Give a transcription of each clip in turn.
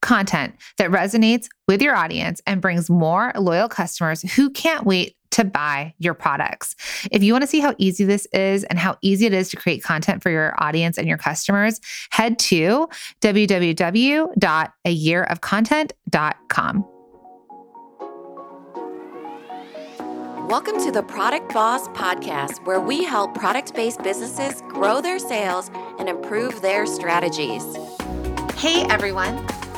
content that resonates with your audience and brings more loyal customers who can't wait to buy your products. If you want to see how easy this is and how easy it is to create content for your audience and your customers, head to www.ayearofcontent.com. Welcome to the Product Boss Podcast, where we help product based businesses grow their sales and improve their strategies. Hey everyone,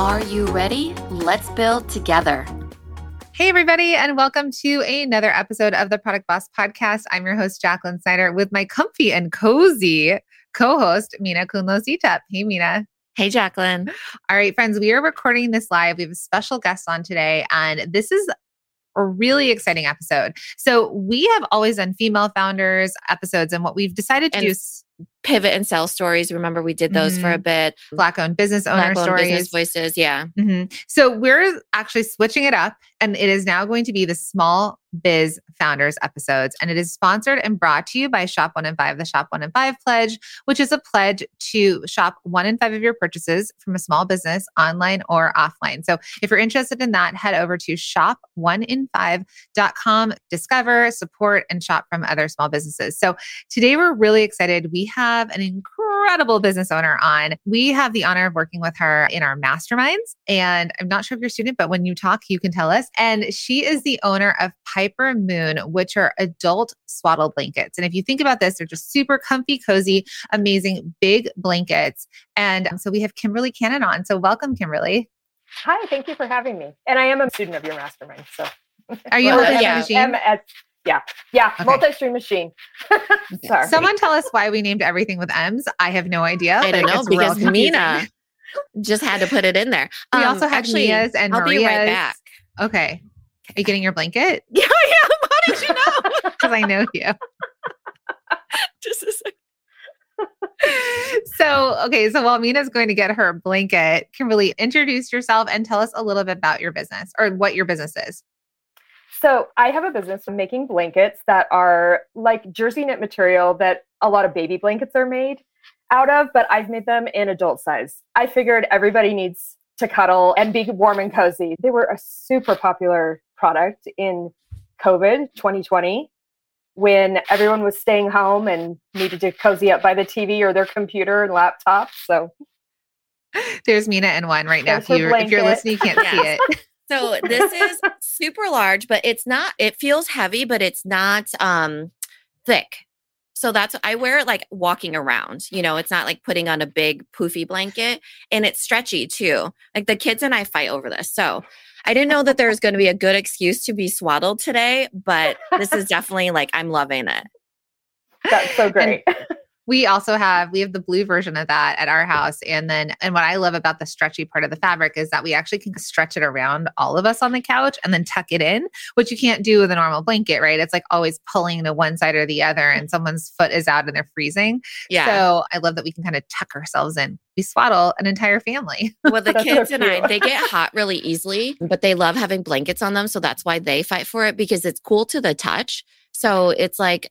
Are you ready? Let's build together. Hey, everybody, and welcome to another episode of the Product Boss Podcast. I'm your host, Jacqueline Snyder, with my comfy and cozy co host, Minna Khounlo-Sithep. Hey, Minna. Hey, Jacqueline. All right, friends, we are recording this live. We have a special guest on today, and this is a really exciting episode. So, we have always done female founders episodes, and what we've decided to And do is Pivot and sell stories. Remember, we did those for a bit. black owned business owner Black-owned stories. business voices. Yeah. Mhm. So we're actually switching it up, and it is now going to be the Small Biz Founders episodes, and it is sponsored and brought to you by Shop One in Five, the Shop One in Five pledge, which is a pledge to shop one in five of your purchases from a small business, online or offline. So if you're interested in that, head over to shop1in5.com, discover, support, and shop from other small businesses. So today we're really excited. We have an incredible business owner on. We have the honor of working with her in our masterminds. And I'm not sure if you're a student, but when you talk, you can tell us. And she is the owner of Pipermoon, which are adult swaddle blankets. And if you think about this, they're just super comfy, cozy, amazing, big blankets. And so we have Kimberly Cannon on. So welcome, Kimberly. Hi, thank you for having me. And I am a student of your mastermind. So Are you Well, multi yeah. machine? MS, yeah, yeah, Okay. multi-stream machine. Sorry. Someone tell us why we named everything with M's. I have no idea. I don't know it's because confusing. Minna just had to put it in there. We Um, also have actually, Mia's and I'll Maria's. be right back. Okay. Are you getting your blanket? Yeah, yeah. How did you know? Because I know you. just a second. so, okay. So while Minna's going to get her blanket, Kimberly, introduce yourself and tell us a little bit about your business or what your business is. So I have a business of making blankets that are like jersey knit material that a lot of baby blankets are made out of, but I've made them in adult size. I figured everybody needs to cuddle and be warm and cozy. They were a super popular product in COVID 2020 when everyone was staying home and needed to cozy up by the TV or their computer and laptop. So There's Minna and one right now. There's If you're, if you're listening, you can't see it. So this is super large, but it's not. It feels heavy, but it's not um thick. So that's I wear it like walking around. You know, it's not like putting on a big poofy blanket, and it's stretchy too. Like the kids and I fight over this. So I didn't know that there was going to be a good excuse to be swaddled today, but this is definitely like I'm loving it. that's so great. we also have we have the blue version of that at our house and then and what i love about the stretchy part of the fabric is that we actually can stretch it around all of us on the couch and then tuck it in which you can't do with a normal blanket right it's like always pulling to one side or the other and someone's foot is out and they're freezing Yeah. so i love that we can kind of tuck ourselves in we swaddle an entire family well, the kids and i they get hot really easily, but they love having blankets on them. So that's why they fight for it because it's cool to the touch. So it's like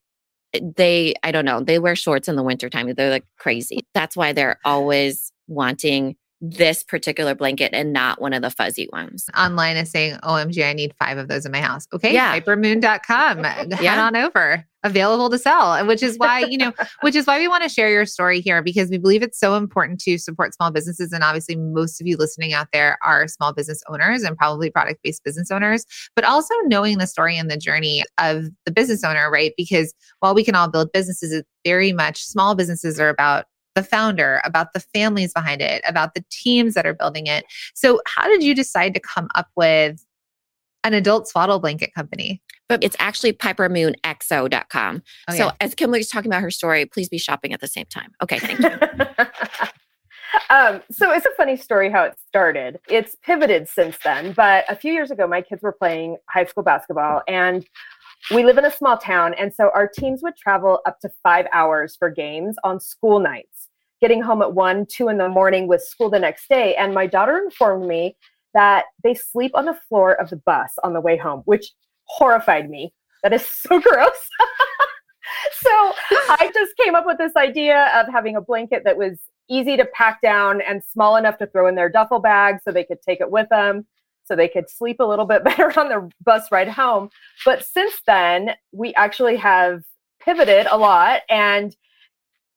they, I don't know, they wear shorts in the wintertime. They're like crazy. That's why they're always wanting this particular blanket and not one of the fuzzy ones. online is saying oh, omg i need five of those in my house okay Yeah. pipermoon.com head Yeah. on over available to sell and which is why you know which is why we want to share your story here because we believe it's so important to support small businesses and obviously most of you listening out there are small business owners and probably product based business owners but also knowing the story and the journey of the business owner right because while we can all build businesses it's very much small businesses are about the founder, about the families behind it, about the teams that are building it. So, how did you decide to come up with an adult swaddle blanket company? But it's actually pipermoonxo.com. Oh, so yeah. as Kimberly's talking about her story, please be shopping at the same time. Okay, thank you. um, so it's a funny story how it started. It's pivoted since then, but a few years ago, my kids were playing high school basketball, and we live in a small town, and so our teams would travel up to five hours for games on school nights, getting home at one, two in the morning with school the next day. And my daughter informed me that they sleep on the floor of the bus on the way home, which horrified me. That is so gross. so I just came up with this idea of having a blanket that was easy to pack down and small enough to throw in their duffel bag so they could take it with them so they could sleep a little bit better on the bus ride home. But since then, we actually have pivoted a lot and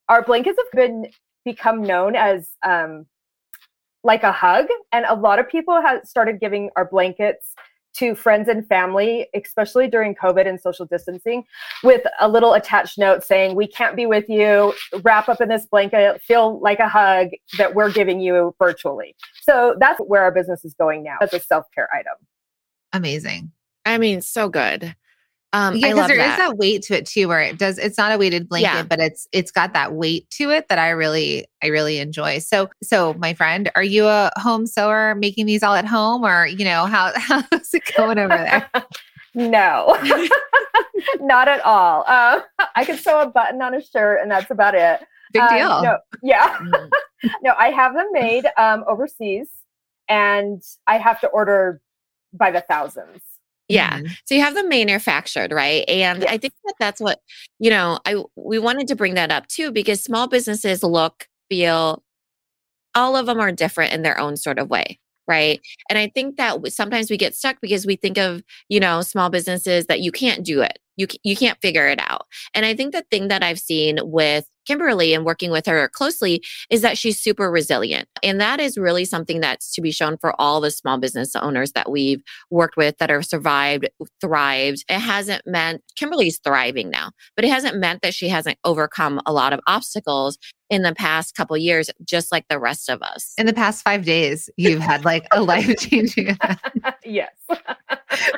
our blankets have been become known as um, like a hug and a lot of people have started giving our blankets to friends and family especially during covid and social distancing with a little attached note saying we can't be with you wrap up in this blanket feel like a hug that we're giving you virtually so that's where our business is going now as a self-care item Amazing. I mean, so good. Um, yeah, because there is that. that weight to it too, where it does. It's not a weighted blanket, Yeah. but it's it's got that weight to it that I really I really enjoy. So so my friend, are you a home sewer making these all at home, or you know how how's it going over there? no not at all uh, i could sew a button on a shirt and that's about it Big Um, deal. no, yeah Mm. no, I have them made um, overseas, and I have to order by the thousands. Yeah. Mhm. So you have them manufactured, right? And I think that that's what, you know, I we wanted to bring that up too because small businesses look, feel all of them are different in their own sort of way, right? And I think that sometimes we get stuck because we think of, you know, small businesses that you can't do it. You you can't figure it out. And I think the thing that I've seen with Kimberly and working with her closely is that she's super resilient. And that is really something that's to be shown for all the small business owners that we've worked with that have survived, thrived. It hasn't meant Kimberly's thriving now, but it hasn't meant that she hasn't overcome a lot of obstacles in the past couple years, just like the rest of us. In the past five days, you've had like a life changing, yes.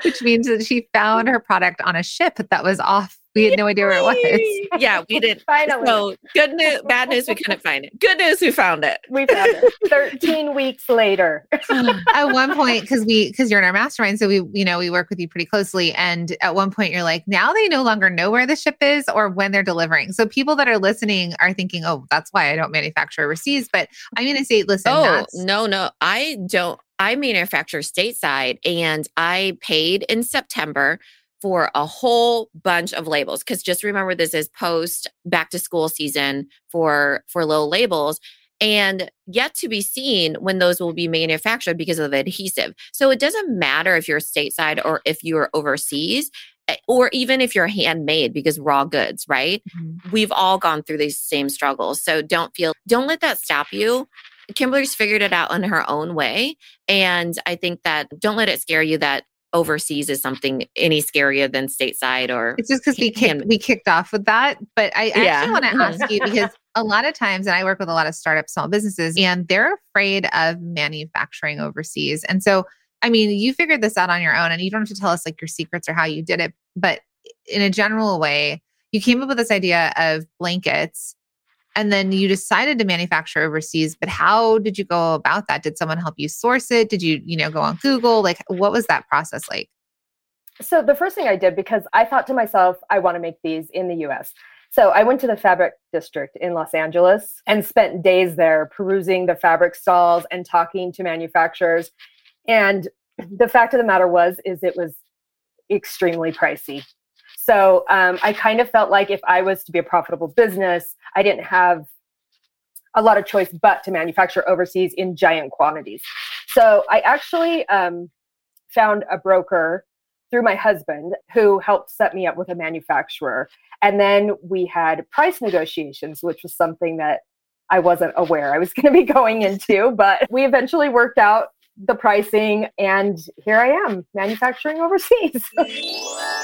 which means that she found her product on a ship that was off. We had no idea where it was. yeah, we did. Finally, So good news, bad news, we couldn't find it. Good news, we found it. we found it. 13 weeks later. at one point because we because you're in our mastermind so we you know we work with you pretty closely and at one point you're like now they no longer know where the ship is or when they're delivering so people that are listening are thinking oh that's why i don't manufacture overseas but i'm going to say listen Oh, that's, no, no. I don't. I manufacture stateside and I paid in September for a whole bunch of labels because just remember this is post back to school season for for low labels and yet to be seen when those will be manufactured because of the adhesive. So it doesn't matter if you're stateside or if you're overseas eh, or even if you're handmade because raw goods, right? Mhm. we've all gone through these same struggles. So don't feel, don't let that stop you. Kimberly's figured it out in her own way. And I think that don't let it scare you that overseas is something any scarier than stateside or it's just because we Can- we kicked off with that but i actually Yeah. want to ask you because a lot of times and i work with a lot of startup small businesses and they're afraid of manufacturing overseas and so i mean you figured this out on your own and you don't have to tell us like your secrets or how you did it but in a general way you came up with this idea of blankets and then you decided to manufacture overseas but how did you go about that? Did someone help you source it? Did you you know go on google? Like what was that process like? So the first thing i did because i thought to myself i want to make these in the us so i went to the fabric district in los angeles and spent days there perusing the fabric stalls and talking to manufacturers. And the fact of the matter was is it was extremely pricey so um, I kind of felt like if I was to be a profitable business, I didn't have a lot of choice but to manufacture overseas in giant quantities. So I actually um, found a broker through my husband who helped set me up with a manufacturer. And then we had price negotiations, which was something that I wasn't aware I was going to be going into, but we eventually worked out the pricing and here I am manufacturing overseas.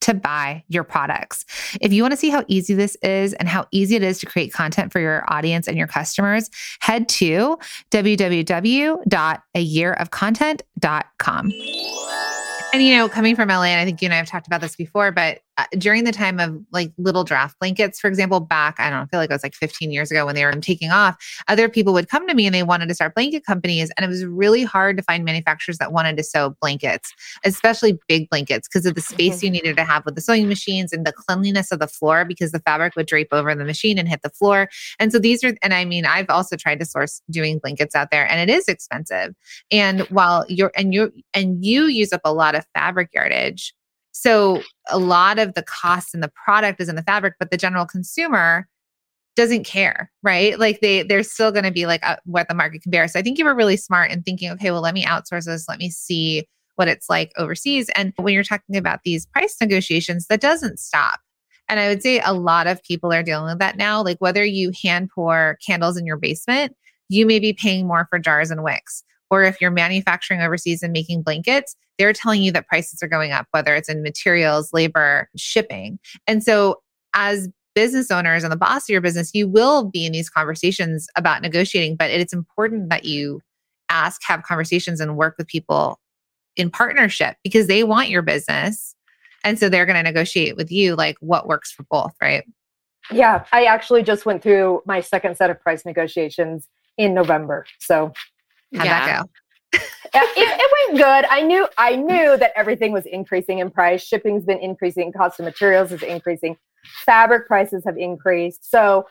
to buy your products. If you want to see how easy this is and how easy it is to create content for your audience and your customers, head to www.ayearofcontent.com. And you know, coming from LA, and I think you and I have talked about this before, but during the time of like Little Giraffe blankets, for example, back, I don't know, I feel like it was like 15 years ago when they were taking off, other people would come to me and they wanted to start blanket companies. And it was really hard to find manufacturers that wanted to sew blankets, especially big blankets, because of the space mm-hmm. you needed to have with the sewing machines and the cleanliness of the floor, because the fabric would drape over the machine and hit the floor. And so these are, and I mean, I've also tried to source doing blankets out there and it is expensive. And while you're, and you, and you use up a lot of fabric yardage, so a lot of the cost in the product is in the fabric, but the general consumer doesn't care, right? Like they they're still going to be like uh, what the market can bear. So I think you were really smart in thinking, okay, well, let me outsource this. Let me see what it's like overseas. And when you're talking about these price negotiations, that doesn't stop. And I would say a lot of people are dealing with that now. Like whether you hand pour candles in your basement, you may be paying more for jars and wicks. Or if you're manufacturing overseas and making blankets, they're telling you that prices are going up, whether it's in materials, labor, shipping. And so, as business owners and the boss of your business, you will be in these conversations about negotiating, but it's important that you ask, have conversations, and work with people in partnership because they want your business. And so they're going to negotiate with you like what works for both, right? Yeah, I actually just went through my second set of price negotiations in November. So How'd yeah. that go? It, it, went good. I knew I knew that everything was increasing in price. Shipping's been increasing. Cost of materials is increasing. Fabric prices have increased. So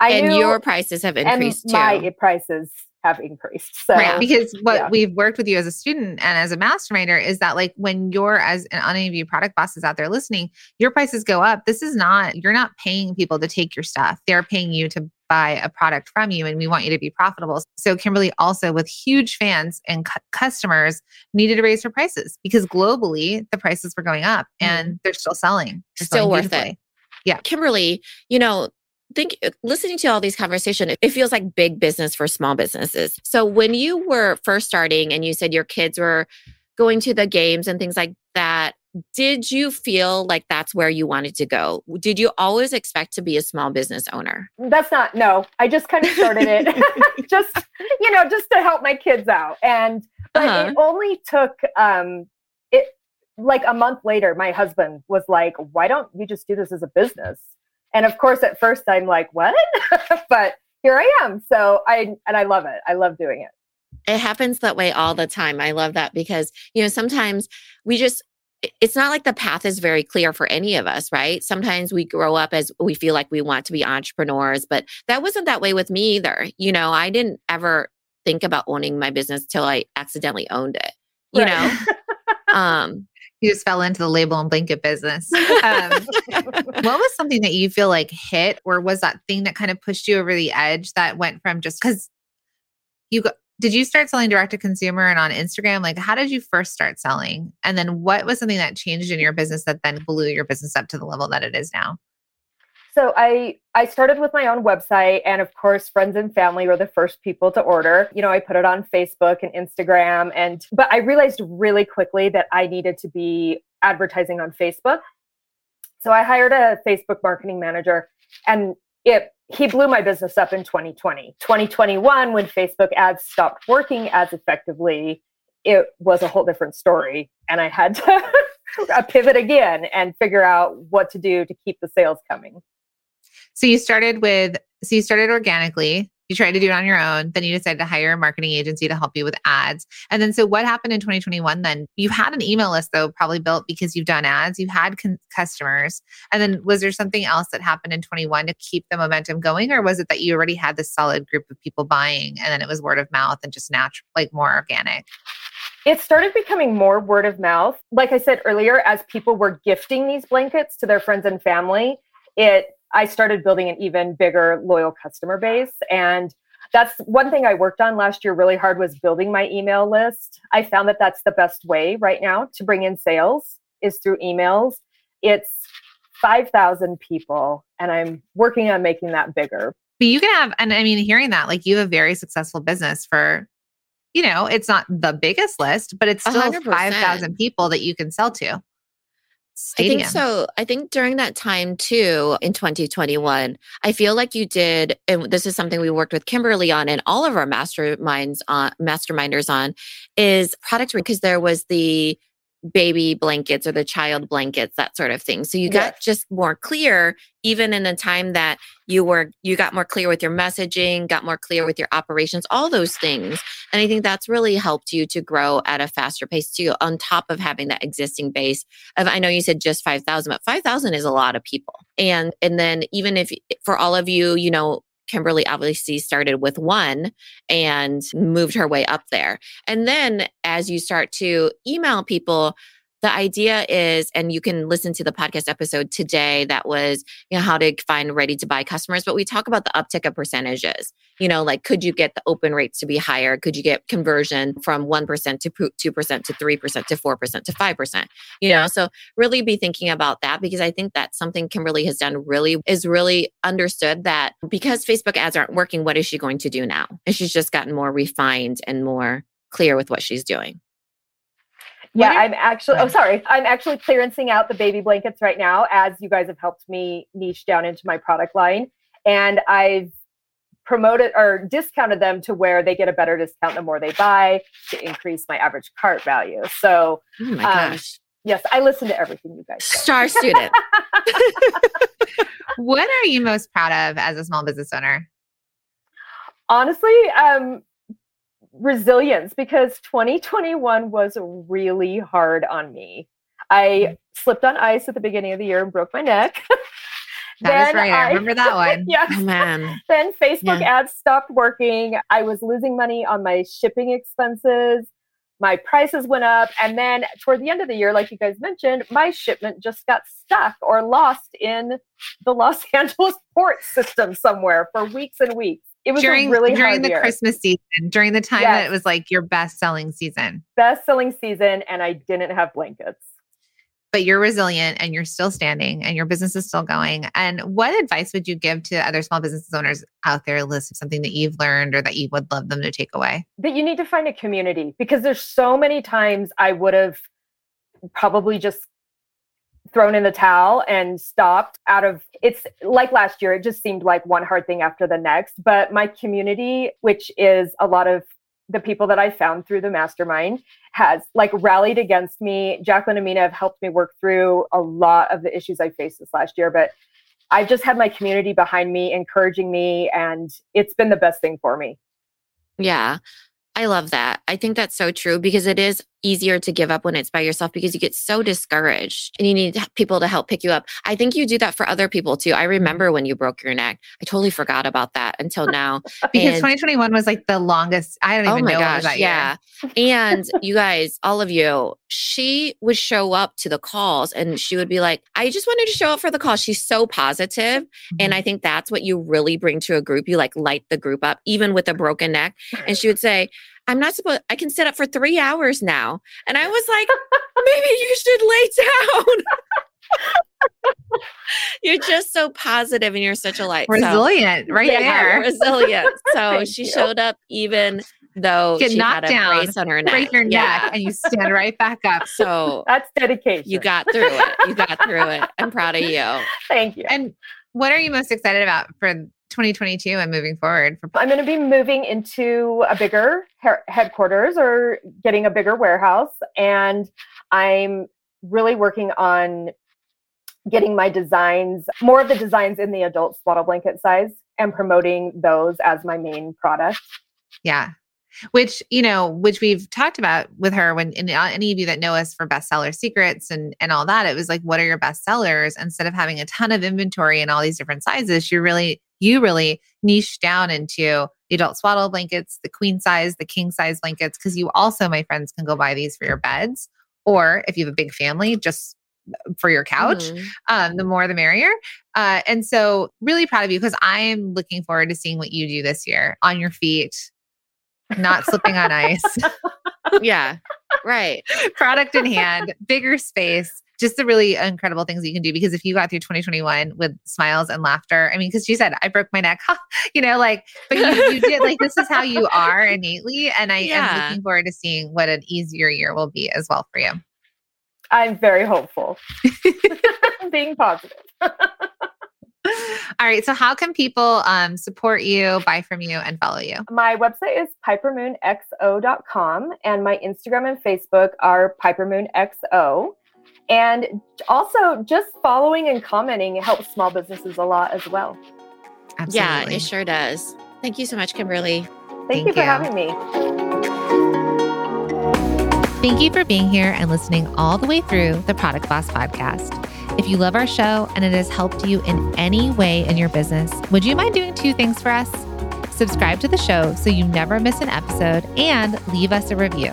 I and knew, your prices have increased and my too. prices have increased. So, right. Because what yeah. we've worked with you as a student and as a masterminder is that like when you're as on any of you product bosses out there listening, your prices go up. This is not, you're not paying people to take your stuff. They're paying you to buy a product from you and we want you to be profitable. So Kimberly also with huge fans and cu- customers needed to raise her prices because globally the prices were going up and mm. they're still selling. They're still worth it. Yeah. Kimberly, you know, think uh, listening to all these conversations, it feels like big business for small businesses. So when you were first starting and you said your kids were going to the games and things like that, did you feel like that's where you wanted to go? Did you always expect to be a small business owner? That's not, no. I just kind of started it just, you know, just to help my kids out. And, but uh-huh. it only took, um, it like a month later, my husband was like, why don't you just do this as a business? And of course, at first I'm like, what? but here I am. So I, and I love it. I love doing it. It happens that way all the time. I love that because, you know, sometimes we just, it's not like the path is very clear for any of us, right? Sometimes we grow up as we feel like we want to be entrepreneurs, but that wasn't that way with me either. You know, I didn't ever think about owning my business till I accidentally owned it, you right. know? um, you just fell into the label and blanket business. Um, what was something that you feel like hit, or was that thing that kind of pushed you over the edge that went from just because you got, did you start selling direct to consumer and on Instagram? Like, how did you first start selling? And then what was something that changed in your business that then blew your business up to the level that it is now? So I I started with my own website and of course friends and family were the first people to order. You know, I put it on Facebook and Instagram and but I realized really quickly that I needed to be advertising on Facebook. So I hired a Facebook marketing manager and it he blew my business up in 2020. 2021 when Facebook ads stopped working as effectively, it was a whole different story and I had to pivot again and figure out what to do to keep the sales coming. So you started with, so you started organically. You tried to do it on your own. Then you decided to hire a marketing agency to help you with ads. And then, so what happened in 2021 then? You had an email list, though, probably built because you've done ads, you had con- customers. And then, was there something else that happened in 21 to keep the momentum going? Or was it that you already had this solid group of people buying and then it was word of mouth and just natural, like more organic? It started becoming more word of mouth. Like I said earlier, as people were gifting these blankets to their friends and family, it I started building an even bigger loyal customer base. And that's one thing I worked on last year really hard was building my email list. I found that that's the best way right now to bring in sales is through emails. It's 5,000 people and I'm working on making that bigger. But you can have, and I mean, hearing that, like you have a very successful business for, you know, it's not the biggest list, but it's still 5,000 people that you can sell to stadium. I think so. I think during that time too, in 2021, I feel like you did, and this is something we worked with Kimberly on and all of our masterminds on masterminders on, is product because there was the baby blankets or the child blankets that sort of thing. So you got yes. just more clear even in a time that you were you got more clear with your messaging got more clear with your operations all those things. And i think that's really helped you to grow at a faster pace too on top of having that existing base of i know you said just 5000 but 5000 is a lot of people. And and then even if for all of you you know Kimberly obviously started with one and moved her way up there. And then as you start to email people, the idea is, and you can listen to the podcast episode today that was, you know, how to find ready to buy customers, but we talk about the uptick of percentages. You know, like could you get the open rates to be higher? Could you get conversion from 1% to 2% to 3% to 4% to 5%? You know, so really be thinking about that because I think that's something Kimberly has done really is really understood that because Facebook ads aren't working, what is she going to do now? And she's just gotten more refined and more clear with what she's doing. Yeah, I'm actually, oh, sorry. I'm actually clearancing out the baby blankets right now as you guys have helped me niche down into my product line. And I've promoted or discounted them to where they get a better discount the more they buy to increase my average cart value. So, oh my um, gosh. Yes, I listen to everything you guys say. Star student. what are you most proud of as a small business owner? Honestly, um, resilience because 2021 was really hard on me. I mm. slipped on ice at the beginning of the year and broke my neck. That is right. I, I, remember that one. yes. Oh, man. Then Facebook yeah. ads stopped working. I was losing money on my shipping expenses. My prices went up. And then toward the end of the year, like you guys mentioned, my shipment just got stuck or lost in the Los Angeles port system somewhere for weeks and weeks it was during, really during the year. Christmas season, during the time yes. that it was like your best selling season. Best selling season, and I didn't have blankets. But you're resilient and you're still standing and your business is still going. And what advice would you give to other small business owners out there, list of something that you've learned or that you would love them to take away? That you need to find a community because there's so many times I would have probably just thrown in the towel and stopped out of it's like last year it just seemed like one hard thing after the next but my community which is a lot of the people that i found through the mastermind has like rallied against me. Jacqueline and minna have helped me work through a lot of the issues i faced this last year but i've just had my community behind me encouraging me and it's been the best thing for me. Yeah. I love that. I think that's so true because it is easier to give up when it's by yourself because you get so discouraged and you need people to help pick you up. I think you do that for other people too. I remember when you broke your neck. I totally forgot about that until now. because and, 2021 was like the longest. I don't even oh my know. Gosh, yeah. and you guys, all of you, she would show up to the calls and she would be like, I just wanted to show up for the call. She's so positive. Mm-hmm. And I think that's what you really bring to a group. You like light the group up, even with a broken neck. And she would say, I'm not supposed, I can sit up for three hours now. And I was like, maybe you should lay down. you're just so positive and you're such a light. Resilient, so, right yeah, there. Resilient. So she you. showed up even though Get she knocked had a down, brace on her neck. Break your yeah. neck and you stand right back up. So that's dedication. You got through it. You got through it. I'm proud of you. Thank you. And what are you most excited about for 2022 and moving forward? For- I'm going to be moving into a bigger he- headquarters or getting a bigger warehouse. And I'm really working on getting my designs, more of the designs in the adult swaddle blanket size and promoting those as my main product. Yeah which you know which we've talked about with her when and any of you that know us for bestseller secrets and and all that it was like what are your best sellers instead of having a ton of inventory in all these different sizes you really you really niche down into the adult swaddle blankets the queen size the king size blankets because you also my friends can go buy these for your beds or if you have a big family just for your couch mm-hmm. um, the more the merrier uh, and so really proud of you because i'm looking forward to seeing what you do this year on your feet not slipping on ice. yeah, right. Product in hand, bigger space, just the really incredible things that you can do. Because if you got through 2021 with smiles and laughter, I mean, because she said, I broke my neck, you know, like, but you, you, did, like, this is how you are innately. And I yeah. am looking forward to seeing what an easier year will be as well for you. I'm very hopeful. Being positive. All right. So, how can people um, support you, buy from you, and follow you? My website is pipermoonxo.com, and my Instagram and Facebook are pipermoonxo. And also, just following and commenting helps small businesses a lot as well. Absolutely. Yeah, it sure does. Thank you so much, Kimberly. Thank, Thank you for you. having me. Thank you for being here and listening all the way through the Product Boss podcast. If you love our show and it has helped you in any way in your business, would you mind doing two things for us? Subscribe to the show so you never miss an episode and leave us a review.